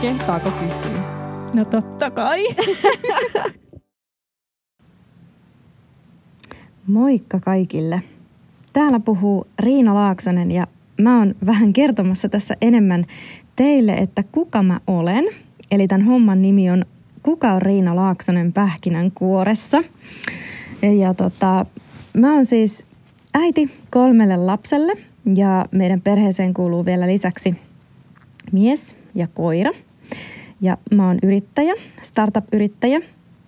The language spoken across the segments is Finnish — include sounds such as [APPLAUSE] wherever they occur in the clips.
Kehtaako kysyä? No totta kai. [LAUGHS] Moikka kaikille. Täällä puhuu Riina Laaksonen ja mä oon vähän kertomassa tässä enemmän teille, että kuka mä olen. Eli tämän homman nimi on Kuka on Riina Laaksonen pähkinän kuoressa. Ja tota, mä oon siis äiti kolmelle lapselle ja meidän perheeseen kuuluu vielä lisäksi mies ja koira. Ja mä oon yrittäjä, startup-yrittäjä.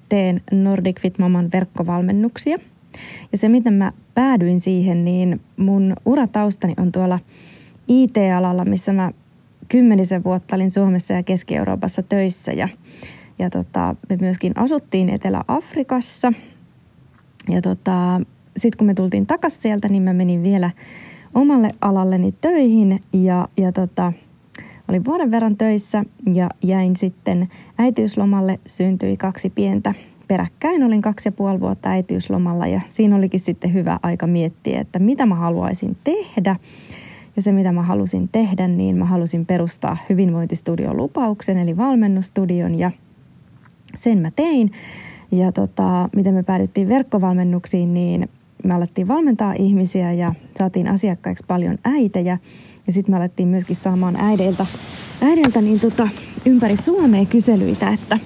Teen Nordic Fit Maman verkkovalmennuksia. Ja se, miten mä päädyin siihen, niin mun urataustani on tuolla IT-alalla, missä mä kymmenisen vuotta olin Suomessa ja Keski-Euroopassa töissä. Ja, ja tota, me myöskin asuttiin Etelä-Afrikassa. Ja tota, sitten kun me tultiin takaisin sieltä, niin mä menin vielä omalle alalleni töihin ja, ja tota, olin vuoden verran töissä ja jäin sitten äitiyslomalle. Syntyi kaksi pientä peräkkäin. Olin kaksi ja puoli vuotta äitiyslomalla ja siinä olikin sitten hyvä aika miettiä, että mitä mä haluaisin tehdä. Ja se, mitä mä halusin tehdä, niin mä halusin perustaa hyvinvointistudion lupauksen, eli valmennustudion, ja sen mä tein. Ja tota, miten me päädyttiin verkkovalmennuksiin, niin me alettiin valmentaa ihmisiä ja saatiin asiakkaiksi paljon äitejä. Ja sitten me alettiin myöskin saamaan äideiltä, äideiltä niin tota, ympäri Suomea kyselyitä, että,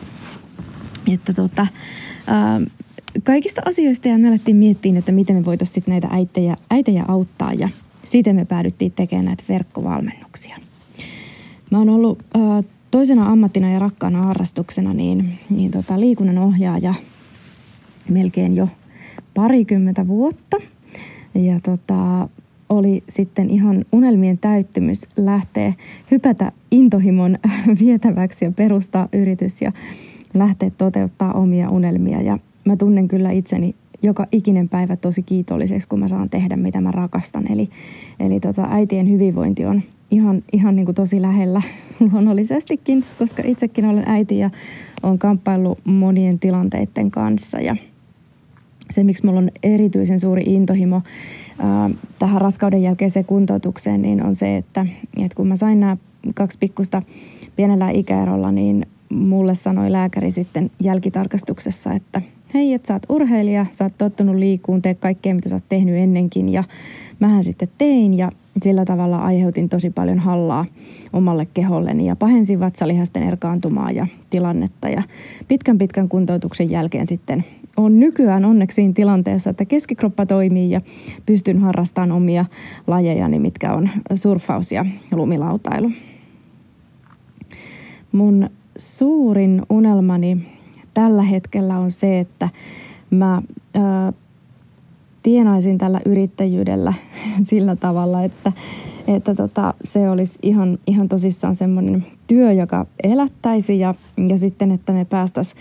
että tota, ää, kaikista asioista ja me alettiin miettiä, että miten me voitaisiin näitä äitejä, äitejä auttaa ja siitä me päädyttiin tekemään näitä verkkovalmennuksia. Mä oon ollut ää, toisena ammattina ja rakkaana harrastuksena niin, niin tota, liikunnan ohjaaja melkein jo parikymmentä vuotta. Ja tota, oli sitten ihan unelmien täyttymys lähteä hypätä intohimon [LAUGHS] vietäväksi ja perustaa yritys ja lähteä toteuttaa omia unelmia. Ja mä tunnen kyllä itseni joka ikinen päivä tosi kiitolliseksi, kun mä saan tehdä mitä mä rakastan. Eli, eli tota, äitien hyvinvointi on ihan, ihan niin kuin tosi lähellä [LAUGHS] luonnollisestikin, koska itsekin olen äiti ja olen kamppaillut monien tilanteiden kanssa. Ja se, miksi minulla on erityisen suuri intohimo tähän raskauden jälkeiseen kuntoutukseen, niin on se, että, että kun mä sain nämä kaksi pikkusta pienellä ikäerolla, niin mulle sanoi lääkäri sitten jälkitarkastuksessa, että hei, että sä oot urheilija, sä oot tottunut liikuun, tee kaikkea, mitä sä oot tehnyt ennenkin. Ja mähän sitten tein ja sillä tavalla aiheutin tosi paljon hallaa omalle keholleni ja pahensin vatsalihasten erkaantumaa ja tilannetta. Ja pitkän pitkän kuntoutuksen jälkeen sitten on nykyään onneksi siinä tilanteessa, että keskikroppa toimii ja pystyn harrastamaan omia lajejani, mitkä on surffaus ja lumilautailu. Mun suurin unelmani tällä hetkellä on se, että mä ää, tienaisin tällä yrittäjyydellä [LAUGHS] sillä tavalla, että, että tota, se olisi ihan, ihan tosissaan semmoinen työ, joka elättäisi ja, ja sitten, että me päästäisiin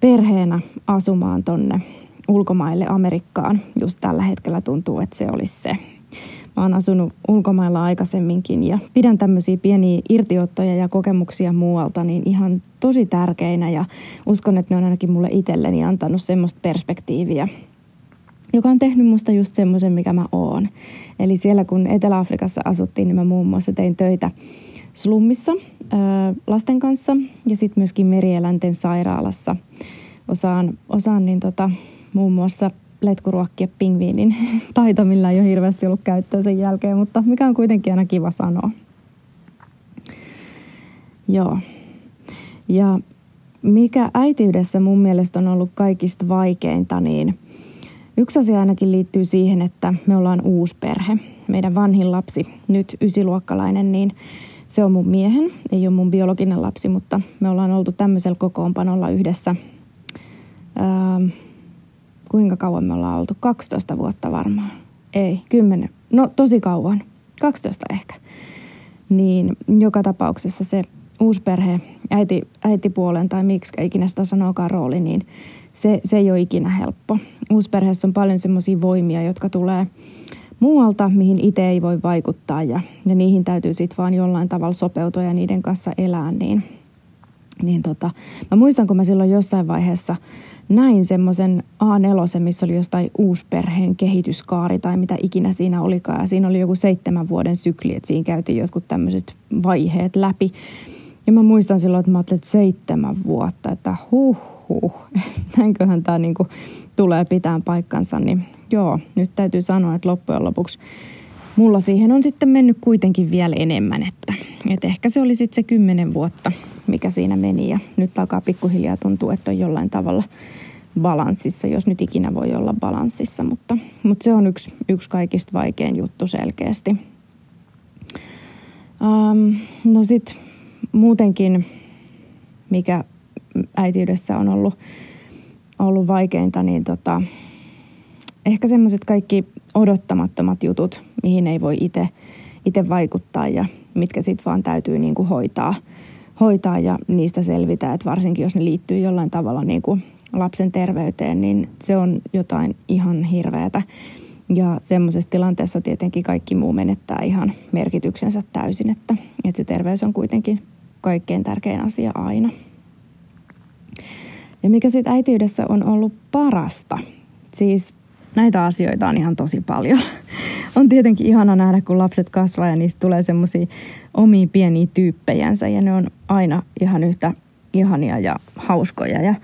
perheenä asumaan tonne ulkomaille Amerikkaan. Just tällä hetkellä tuntuu, että se olisi se. Mä oon asunut ulkomailla aikaisemminkin ja pidän tämmöisiä pieniä irtiottoja ja kokemuksia muualta niin ihan tosi tärkeinä ja uskon, että ne on ainakin mulle itselleni antanut semmoista perspektiiviä, joka on tehnyt musta just semmoisen, mikä mä oon. Eli siellä kun Etelä-Afrikassa asuttiin, niin mä muun muassa tein töitä slummissa lasten kanssa ja sitten myöskin merieläinten sairaalassa. Osaan, osaan niin tota, muun muassa letkuruokkia pingviinin [LAUGHS] taito, millä ei ole hirveästi ollut käyttöä sen jälkeen, mutta mikä on kuitenkin aina kiva sanoa. Joo. Ja mikä äitiydessä mun mielestä on ollut kaikista vaikeinta, niin yksi asia ainakin liittyy siihen, että me ollaan uusi perhe. Meidän vanhin lapsi, nyt ysiluokkalainen, niin se on mun miehen, ei ole mun biologinen lapsi, mutta me ollaan oltu tämmöisellä kokoonpanolla yhdessä. Öö, kuinka kauan me ollaan oltu? 12 vuotta varmaan. Ei, 10. No tosi kauan. 12 ehkä. Niin joka tapauksessa se uusperhe, äiti, äitipuolen tai miksi ikinä sitä sanookaan rooli, niin se, se ei ole ikinä helppo. Uusperheessä on paljon semmoisia voimia, jotka tulee muualta, mihin itse ei voi vaikuttaa ja, ja niihin täytyy sitten vaan jollain tavalla sopeutua ja niiden kanssa elää, niin, niin tota, mä muistan, kun mä silloin jossain vaiheessa näin semmoisen A4, missä oli jostain uusperheen kehityskaari tai mitä ikinä siinä olikaan. Ja siinä oli joku seitsemän vuoden sykli, että siinä käytiin jotkut tämmöiset vaiheet läpi. Ja mä muistan silloin, että mä ajattelin, että seitsemän vuotta, että huh huh, [LAUGHS] näinköhän tämä niinku tulee pitään paikkansa, niin joo, nyt täytyy sanoa, että loppujen lopuksi mulla siihen on sitten mennyt kuitenkin vielä enemmän, että, että ehkä se oli sitten se kymmenen vuotta, mikä siinä meni ja nyt alkaa pikkuhiljaa tuntua, että on jollain tavalla balanssissa, jos nyt ikinä voi olla balanssissa, mutta, mutta se on yksi, yksi kaikista vaikein juttu selkeästi. Um, no sitten muutenkin, mikä äitiydessä on ollut, ollut vaikeinta, niin tota, ehkä semmoiset kaikki odottamattomat jutut, mihin ei voi itse vaikuttaa ja mitkä sitten vaan täytyy niin kuin hoitaa, hoitaa ja niistä selvitä, että varsinkin jos ne liittyy jollain tavalla niin kuin lapsen terveyteen, niin se on jotain ihan hirveätä. Ja semmoisessa tilanteessa tietenkin kaikki muu menettää ihan merkityksensä täysin, että, että se terveys on kuitenkin kaikkein tärkein asia aina. Ja mikä sitten äitiydessä on ollut parasta, siis näitä asioita on ihan tosi paljon. [LAUGHS] On tietenkin ihana nähdä, kun lapset kasvaa ja niistä tulee semmoisia omia pieniä tyyppejänsä ja ne on aina ihan yhtä ihania ja hauskoja. Ja,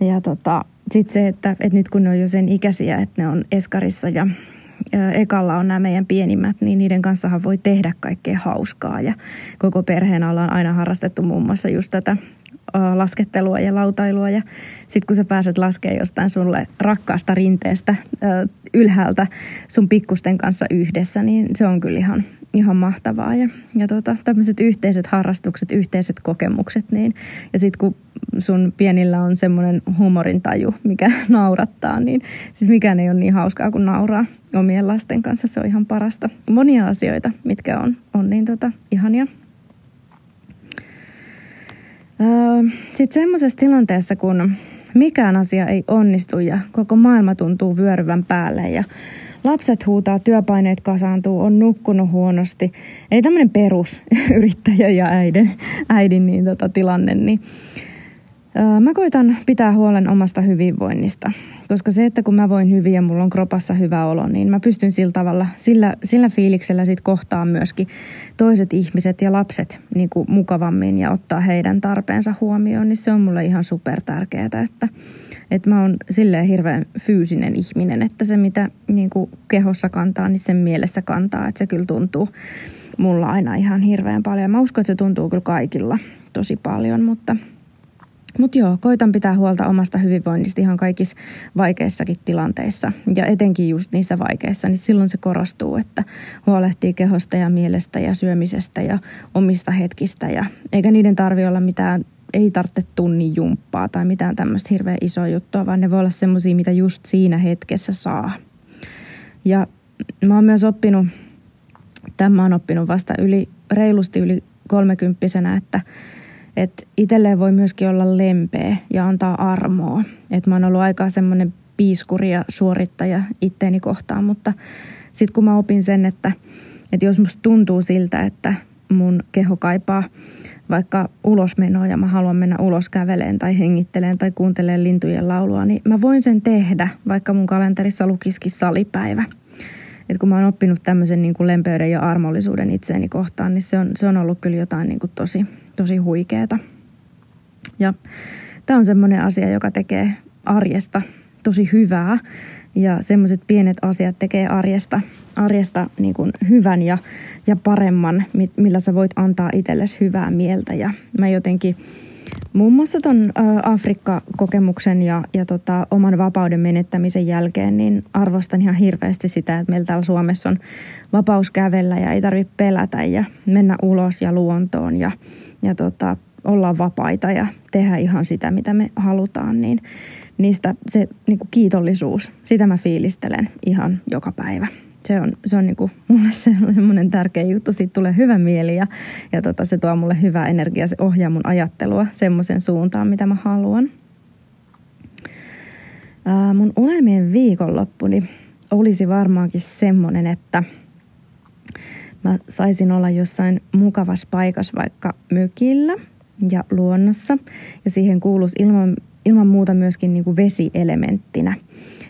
ja tota, sitten se, että, että nyt kun ne on jo sen ikäisiä, että ne on eskarissa ja ekalla on nämä meidän pienimmät, niin niiden kanssahan voi tehdä kaikkea hauskaa. Ja koko perheen ollaan aina harrastettu muun muassa just tätä laskettelua ja lautailua. Ja sitten kun sä pääset laskemaan jostain sulle rakkaasta rinteestä ylhäältä sun pikkusten kanssa yhdessä, niin se on kyllä ihan, ihan mahtavaa. Ja, ja tota, tämmöiset yhteiset harrastukset, yhteiset kokemukset. Niin, ja sitten kun sun pienillä on semmoinen humorintaju, mikä [LAUGHS] naurattaa, niin siis mikään ei ole niin hauskaa kuin nauraa omien lasten kanssa. Se on ihan parasta. Monia asioita, mitkä on, on niin tota, ihania. Sitten semmoisessa tilanteessa, kun mikään asia ei onnistu ja koko maailma tuntuu vyöryvän päälle ja lapset huutaa, työpaineet kasaantuu, on nukkunut huonosti. Ei tämmöinen perusyrittäjä [LAUGHS] ja äidin, äidin niin tota, tilanne, niin Mä koitan pitää huolen omasta hyvinvoinnista, koska se, että kun mä voin hyvin ja mulla on kropassa hyvä olo, niin mä pystyn sillä tavalla, sillä, sillä fiiliksellä sit kohtaan myöskin toiset ihmiset ja lapset niin kuin mukavammin ja ottaa heidän tarpeensa huomioon, niin se on mulle ihan super tärkeää, että, että mä oon silleen hirveän fyysinen ihminen, että se mitä niin kuin kehossa kantaa, niin sen mielessä kantaa, että se kyllä tuntuu mulla aina ihan hirveän paljon. Mä uskon, että se tuntuu kyllä kaikilla tosi paljon, mutta – mutta joo, koitan pitää huolta omasta hyvinvoinnista ihan kaikissa vaikeissakin tilanteissa. Ja etenkin just niissä vaikeissa, niin silloin se korostuu, että huolehtii kehosta ja mielestä ja syömisestä ja omista hetkistä. Ja, eikä niiden tarvi olla mitään, ei tarvitse tunnin jumppaa tai mitään tämmöistä hirveän isoa juttua, vaan ne voi olla semmoisia, mitä just siinä hetkessä saa. Ja mä oon myös oppinut, tämä on oppinut vasta yli, reilusti yli kolmekymppisenä, että että itselleen voi myöskin olla lempeä ja antaa armoa. Että mä oon ollut aika semmoinen piiskuri ja suorittaja itteeni kohtaan, mutta sitten kun mä opin sen, että, että jos musta tuntuu siltä, että mun keho kaipaa vaikka ulosmenoa ja mä haluan mennä ulos käveleen tai hengitteleen tai kuunteleen lintujen laulua, niin mä voin sen tehdä, vaikka mun kalenterissa lukisikin salipäivä. Et kun mä oon oppinut tämmöisen niin kuin lempeyden ja armollisuuden itseeni kohtaan, niin se on, se on ollut kyllä jotain niin kuin tosi, tosi huikeeta. Ja tämä on semmoinen asia, joka tekee arjesta tosi hyvää. Ja semmoiset pienet asiat tekee arjesta, arjesta niin kuin hyvän ja, ja paremman, millä sä voit antaa itsellesi hyvää mieltä. Ja mä jotenkin muun muassa ton Afrikka-kokemuksen ja, ja tota, oman vapauden menettämisen jälkeen, niin arvostan ihan hirveästi sitä, että meillä täällä Suomessa on vapaus kävellä ja ei tarvitse pelätä ja mennä ulos ja luontoon ja, ja tota, olla vapaita ja tehdä ihan sitä, mitä me halutaan, niin niistä se niin kuin kiitollisuus, sitä mä fiilistelen ihan joka päivä. Se on, se on niin kuin, mulle semmoinen tärkeä juttu, siitä tulee hyvä mieli ja, ja tota, se tuo mulle hyvää energiaa, se ohjaa mun ajattelua semmoisen suuntaan, mitä mä haluan. Ää, mun unelmien viikonloppuni olisi varmaankin semmoinen, että mä saisin olla jossain mukavassa paikassa vaikka mökillä – ja luonnossa. Ja siihen kuuluisi ilman, ilman muuta myöskin niin kuin vesielementtinä.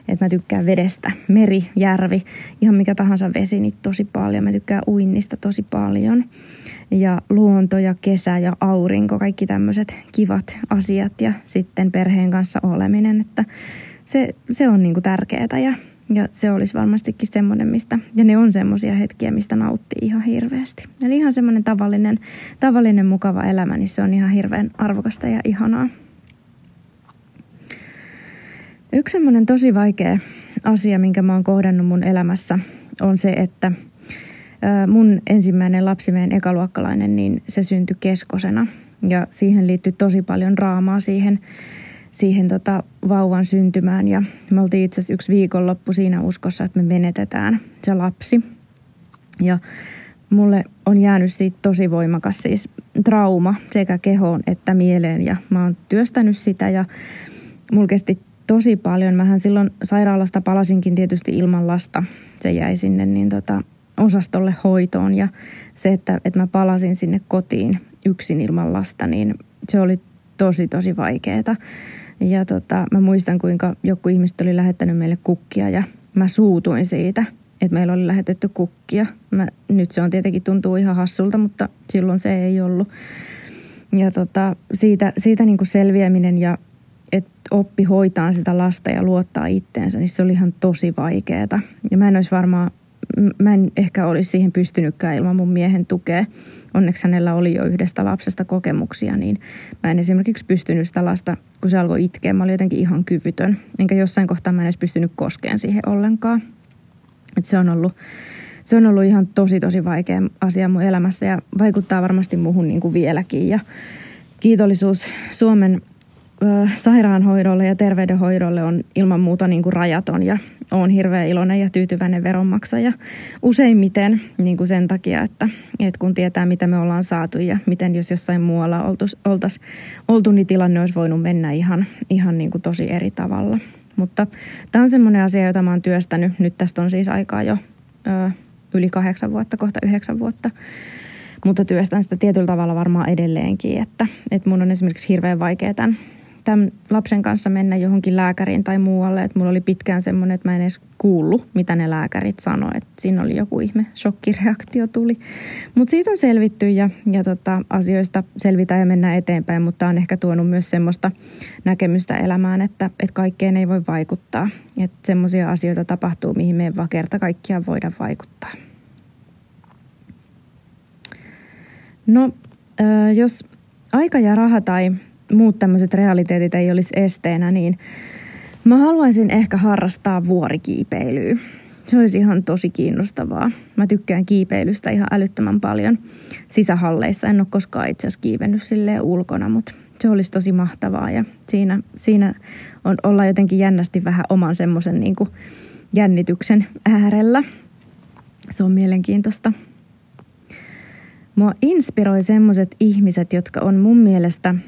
Et mä tykkään vedestä, meri, järvi, ihan mikä tahansa vesi, niin tosi paljon. Mä tykkään uinnista tosi paljon. ja luonto ja kesä ja aurinko, kaikki tämmöiset kivat asiat ja sitten perheen kanssa oleminen, että se, se on niin kuin tärkeää ja, ja se olisi varmastikin semmoinen, mistä, ja ne on semmoisia hetkiä, mistä nauttii ihan hirveästi. Eli ihan semmoinen tavallinen, tavallinen mukava elämä, niin se on ihan hirveän arvokasta ja ihanaa. Yksi semmoinen tosi vaikea asia, minkä mä oon kohdannut mun elämässä, on se, että mun ensimmäinen lapsi, meidän ekaluokkalainen, niin se syntyi keskosena. Ja siihen liittyy tosi paljon raamaa siihen, siihen tota vauvan syntymään. Ja me oltiin itse asiassa yksi viikonloppu siinä uskossa, että me menetetään se lapsi. Ja mulle on jäänyt siitä tosi voimakas siis trauma sekä kehoon että mieleen. Ja mä oon työstänyt sitä ja mulla kesti tosi paljon. Mähän silloin sairaalasta palasinkin tietysti ilman lasta. Se jäi sinne niin tota, osastolle hoitoon ja se, että, että mä palasin sinne kotiin yksin ilman lasta, niin se oli tosi tosi vaikeeta. Ja tota, mä muistan, kuinka joku ihmiset oli lähettänyt meille kukkia ja mä suutuin siitä, että meillä oli lähetetty kukkia. Mä, nyt se on tietenkin tuntuu ihan hassulta, mutta silloin se ei ollut. Ja tota, siitä, siitä niin kuin selviäminen ja että oppi hoitaa sitä lasta ja luottaa itteensä, niin se oli ihan tosi vaikeaa. Ja mä en olisi varmaan, mä en ehkä olisi siihen pystynytkään ilman mun miehen tukea. Onneksi hänellä oli jo yhdestä lapsesta kokemuksia, niin mä en esimerkiksi pystynyt sitä lasta, kun se alkoi itkeä, mä olin jotenkin ihan kyvytön. Enkä jossain kohtaa mä en edes pystynyt koskeen siihen ollenkaan. Et se on ollut se on ollut ihan tosi tosi vaikea asia mun elämässä ja vaikuttaa varmasti muuhun niin kuin vieläkin. Ja kiitollisuus Suomen sairaanhoidolle ja terveydenhoidolle on ilman muuta niin kuin rajaton ja olen hirveän iloinen ja tyytyväinen veronmaksaja useimmiten niin kuin sen takia, että, että kun tietää mitä me ollaan saatu ja miten jos jossain muualla oltaisiin oltu, niin tilanne olisi voinut mennä ihan, ihan niin kuin tosi eri tavalla. Mutta tämä on semmoinen asia, jota mä oon työstänyt. Nyt tästä on siis aikaa jo ö, yli kahdeksan vuotta, kohta yhdeksän vuotta mutta työstän sitä tietyllä tavalla varmaan edelleenkin, että, että mun on esimerkiksi hirveän vaikea tämän tämän lapsen kanssa mennä johonkin lääkäriin tai muualle. Että mulla oli pitkään semmoinen, että mä en edes kuullut, mitä ne lääkärit sanoivat. Että siinä oli joku ihme shokkireaktio tuli. Mutta siitä on selvitty ja, ja tota, asioista selvitään ja mennään eteenpäin. Mutta on ehkä tuonut myös semmoista näkemystä elämään, että, että kaikkeen ei voi vaikuttaa. Että semmoisia asioita tapahtuu, mihin me ei vaan kerta kaikkiaan voida vaikuttaa. No, jos aika ja raha tai muut tämmöiset realiteetit ei olisi esteenä, niin mä haluaisin ehkä harrastaa vuorikiipeilyä. Se olisi ihan tosi kiinnostavaa. Mä tykkään kiipeilystä ihan älyttömän paljon sisähalleissa. En ole koskaan itse asiassa kiivennyt silleen ulkona, mutta se olisi tosi mahtavaa. Ja siinä, siinä on, olla jotenkin jännästi vähän oman semmoisen niin jännityksen äärellä. Se on mielenkiintoista. Mua inspiroi semmoiset ihmiset, jotka on mun mielestä –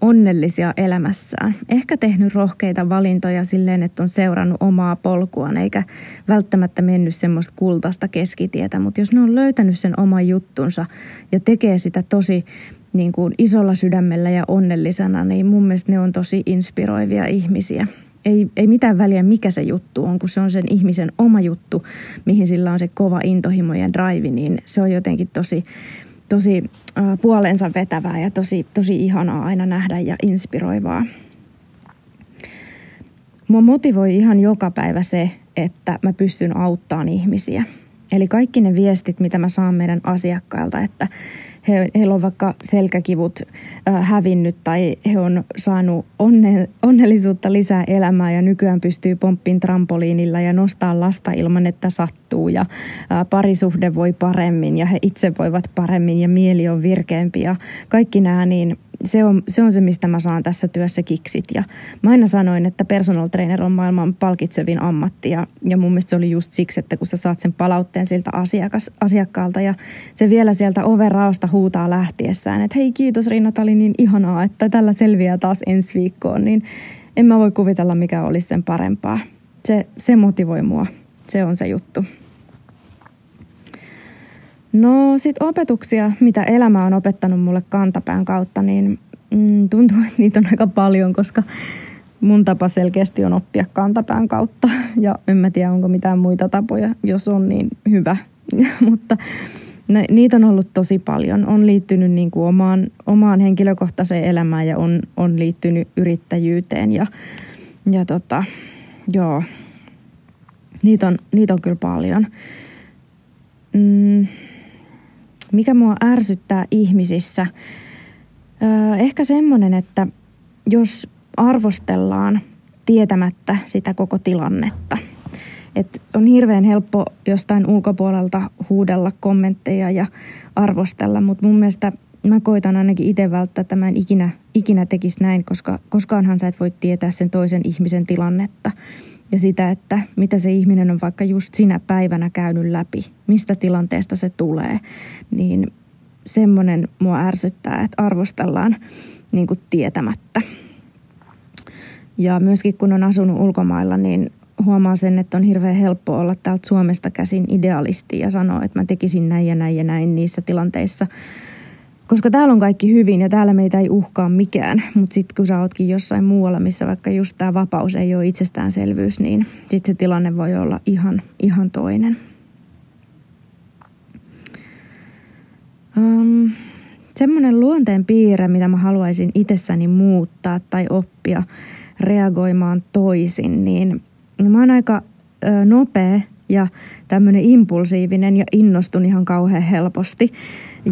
onnellisia elämässään. Ehkä tehnyt rohkeita valintoja silleen, että on seurannut omaa polkuaan eikä välttämättä mennyt semmoista kultaista keskitietä. Mutta jos ne on löytänyt sen oman juttunsa ja tekee sitä tosi niin kuin isolla sydämellä ja onnellisena, niin mun mielestä ne on tosi inspiroivia ihmisiä. Ei, ei mitään väliä, mikä se juttu on, kun se on sen ihmisen oma juttu, mihin sillä on se kova intohimo ja drive, niin se on jotenkin tosi tosi puolensa vetävää ja tosi, tosi ihanaa aina nähdä ja inspiroivaa. Mua motivoi ihan joka päivä se, että mä pystyn auttamaan ihmisiä. Eli kaikki ne viestit, mitä mä saan meidän asiakkailta, että he, heillä on vaikka selkäkivut äh, hävinnyt tai he on saanut onne, onnellisuutta lisää elämää ja nykyään pystyy pomppin trampoliinilla ja nostaa lasta ilman, että sattuu. Ja äh, parisuhde voi paremmin ja he itse voivat paremmin ja mieli on virkeämpi ja kaikki nämä niin se on, se on se, mistä mä saan tässä työssä kiksit. Ja mä aina sanoin, että personal trainer on maailman palkitsevin ammatti. Ja, ja mun mielestä se oli just siksi, että kun sä saat sen palautteen siltä asiakas, asiakkaalta ja se vielä sieltä oven raosta huutaa lähtiessään, että hei kiitos Riina, oli niin ihanaa, että tällä selviää taas ensi viikkoon. Niin en mä voi kuvitella, mikä olisi sen parempaa. Se, se motivoi mua. Se on se juttu. No sitten opetuksia, mitä elämä on opettanut mulle kantapään kautta, niin mm, tuntuu, että niitä on aika paljon, koska mun tapa selkeästi on oppia kantapään kautta. Ja en mä tiedä, onko mitään muita tapoja. Jos on, niin hyvä. [LAUGHS] Mutta ne, niitä on ollut tosi paljon. On liittynyt niin kuin omaan, omaan henkilökohtaiseen elämään ja on, on liittynyt yrittäjyyteen. Ja, ja tota, joo, niitä on, niitä on kyllä paljon. Mm, mikä mua ärsyttää ihmisissä? Ehkä semmoinen, että jos arvostellaan tietämättä sitä koko tilannetta. Et on hirveän helppo jostain ulkopuolelta huudella kommentteja ja arvostella, mutta mun mielestä mä koitan ainakin itse välttää, että mä en ikinä, ikinä tekisi näin, koska koskaanhan sä et voi tietää sen toisen ihmisen tilannetta ja sitä, että mitä se ihminen on vaikka just sinä päivänä käynyt läpi, mistä tilanteesta se tulee, niin semmoinen mua ärsyttää, että arvostellaan niin kuin tietämättä. Ja myöskin kun on asunut ulkomailla, niin huomaa sen, että on hirveän helppo olla täältä Suomesta käsin idealisti ja sanoa, että mä tekisin näin ja näin ja näin niissä tilanteissa. Koska täällä on kaikki hyvin ja täällä meitä ei uhkaa mikään, mutta sitten kun sä ootkin jossain muualla, missä vaikka just tämä vapaus ei ole itsestäänselvyys, niin sitten se tilanne voi olla ihan, ihan toinen. Um, semmoinen luonteen piirre, mitä mä haluaisin itsessäni muuttaa tai oppia reagoimaan toisin, niin mä oon aika ö, nopea ja tämmöinen impulsiivinen ja innostun ihan kauhean helposti.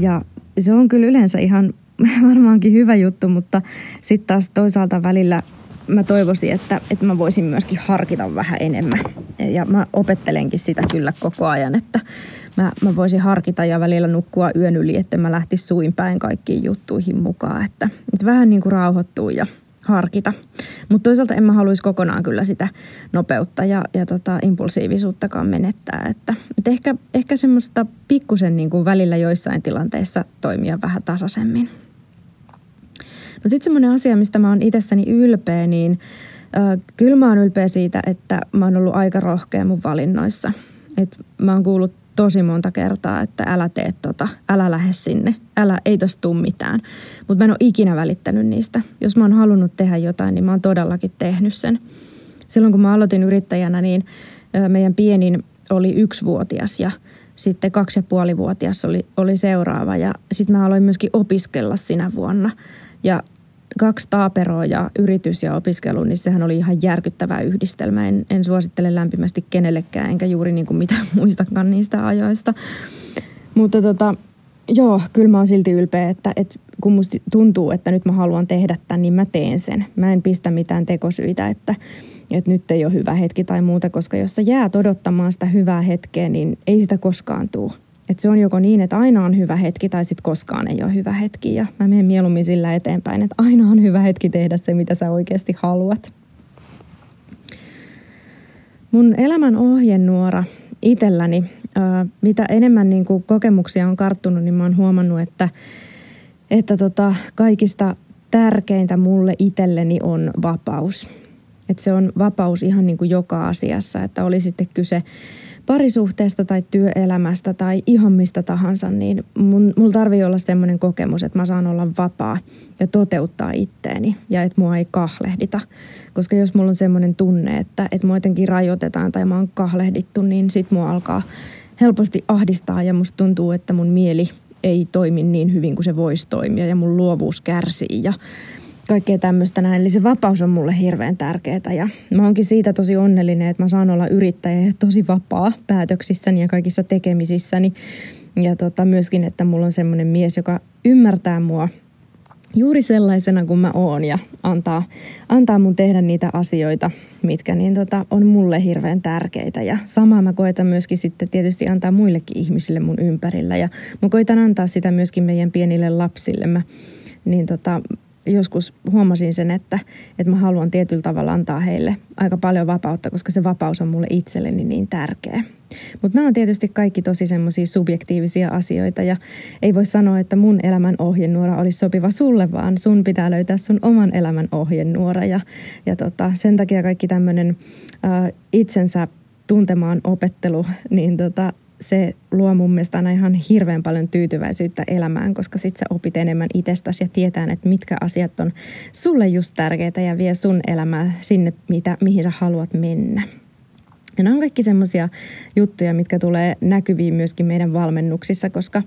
Ja se on kyllä yleensä ihan [LAUGHS] varmaankin hyvä juttu, mutta sitten taas toisaalta välillä mä toivoisin, että, että mä voisin myöskin harkita vähän enemmän. Ja mä opettelenkin sitä kyllä koko ajan, että mä, mä voisin harkita ja välillä nukkua yön yli, että mä lähtisin suin päin kaikkiin juttuihin mukaan. Että, että vähän niin kuin rauhoittuu ja harkita. Mutta toisaalta en mä haluaisi kokonaan kyllä sitä nopeutta ja, ja tota, impulsiivisuuttakaan menettää. Että, et ehkä, ehkä semmoista pikkusen niin kuin välillä joissain tilanteissa toimia vähän tasaisemmin. No sitten semmoinen asia, mistä mä oon itsessäni ylpeä, niin kyllä mä oon ylpeä siitä, että mä oon ollut aika rohkea mun valinnoissa. Et mä oon kuullut tosi monta kertaa, että älä tee tota, älä lähde sinne, älä, ei tosta tuu mitään. Mutta mä en ole ikinä välittänyt niistä. Jos mä oon halunnut tehdä jotain, niin mä oon todellakin tehnyt sen. Silloin kun mä aloitin yrittäjänä, niin meidän pienin oli yksivuotias ja sitten kaksi ja puoli vuotias oli, oli seuraava ja sitten mä aloin myöskin opiskella sinä vuonna. Ja kaksi taaperoa ja yritys ja opiskelu, niin sehän oli ihan järkyttävä yhdistelmä. En, en suosittele lämpimästi kenellekään, enkä juuri niin kuin mitään [LAUGHS] muistakaan niistä ajoista. Mutta tota, joo, kyllä mä oon silti ylpeä, että, että kun musta tuntuu, että nyt mä haluan tehdä tämän, niin mä teen sen. Mä en pistä mitään tekosyitä, että, että nyt ei ole hyvä hetki tai muuta, koska jos sä jäät odottamaan sitä hyvää hetkeä, niin ei sitä koskaan tule. Että se on joko niin, että aina on hyvä hetki tai sitten koskaan ei ole hyvä hetki. Ja mä menen mieluummin sillä eteenpäin, että aina on hyvä hetki tehdä se, mitä sä oikeasti haluat. Mun elämän ohjenuora itselläni, mitä enemmän niin kuin kokemuksia on karttunut, niin mä oon huomannut, että, että tota, kaikista tärkeintä mulle itselleni on vapaus. Että se on vapaus ihan niin kuin joka asiassa, että oli sitten kyse parisuhteesta tai työelämästä tai ihan mistä tahansa, niin mun, mulla tarvii olla semmoinen kokemus, että mä saan olla vapaa ja toteuttaa itteeni ja että mua ei kahlehdita. Koska jos mulla on semmoinen tunne, että, että mua jotenkin rajoitetaan tai mä oon kahlehdittu, niin sit mua alkaa helposti ahdistaa ja musta tuntuu, että mun mieli ei toimi niin hyvin kuin se voisi toimia ja mun luovuus kärsii ja kaikkea tämmöistä näin. Eli se vapaus on mulle hirveän tärkeää ja mä oonkin siitä tosi onnellinen, että mä saan olla yrittäjä ja tosi vapaa päätöksissäni ja kaikissa tekemisissäni. Ja tota, myöskin, että mulla on semmoinen mies, joka ymmärtää mua juuri sellaisena kuin mä oon ja antaa, antaa mun tehdä niitä asioita, mitkä niin tota, on mulle hirveän tärkeitä. Ja samaa mä koitan myöskin sitten tietysti antaa muillekin ihmisille mun ympärillä ja mä koitan antaa sitä myöskin meidän pienille lapsille. Mä, niin tota, joskus huomasin sen, että, että mä haluan tietyllä tavalla antaa heille aika paljon vapautta, koska se vapaus on mulle itselleni niin tärkeä. Mutta nämä on tietysti kaikki tosi semmoisia subjektiivisia asioita ja ei voi sanoa, että mun elämän ohjenuora olisi sopiva sulle, vaan sun pitää löytää sun oman elämän ohjenuora ja, ja tota, sen takia kaikki tämmöinen itsensä tuntemaan opettelu, niin tota, se luo mun mielestä aina ihan hirveän paljon tyytyväisyyttä elämään, koska sit sä opit enemmän itsestäsi ja tietää, että mitkä asiat on sulle just tärkeitä ja vie sun elämää sinne, mitä, mihin sä haluat mennä. Ja nämä on kaikki semmoisia juttuja, mitkä tulee näkyviin myöskin meidän valmennuksissa, koska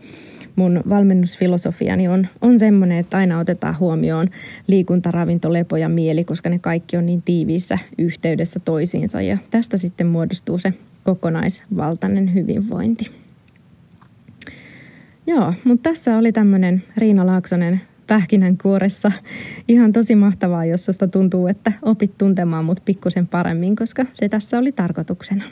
mun valmennusfilosofiani on, on semmoinen, että aina otetaan huomioon liikunta, ravinto, lepo ja mieli, koska ne kaikki on niin tiiviissä yhteydessä toisiinsa ja tästä sitten muodostuu se kokonaisvaltainen hyvinvointi. Joo, mutta tässä oli tämmöinen Riina Laaksonen pähkinänkuoressa. Ihan tosi mahtavaa, jos susta tuntuu, että opit tuntemaan mut pikkusen paremmin, koska se tässä oli tarkoituksena.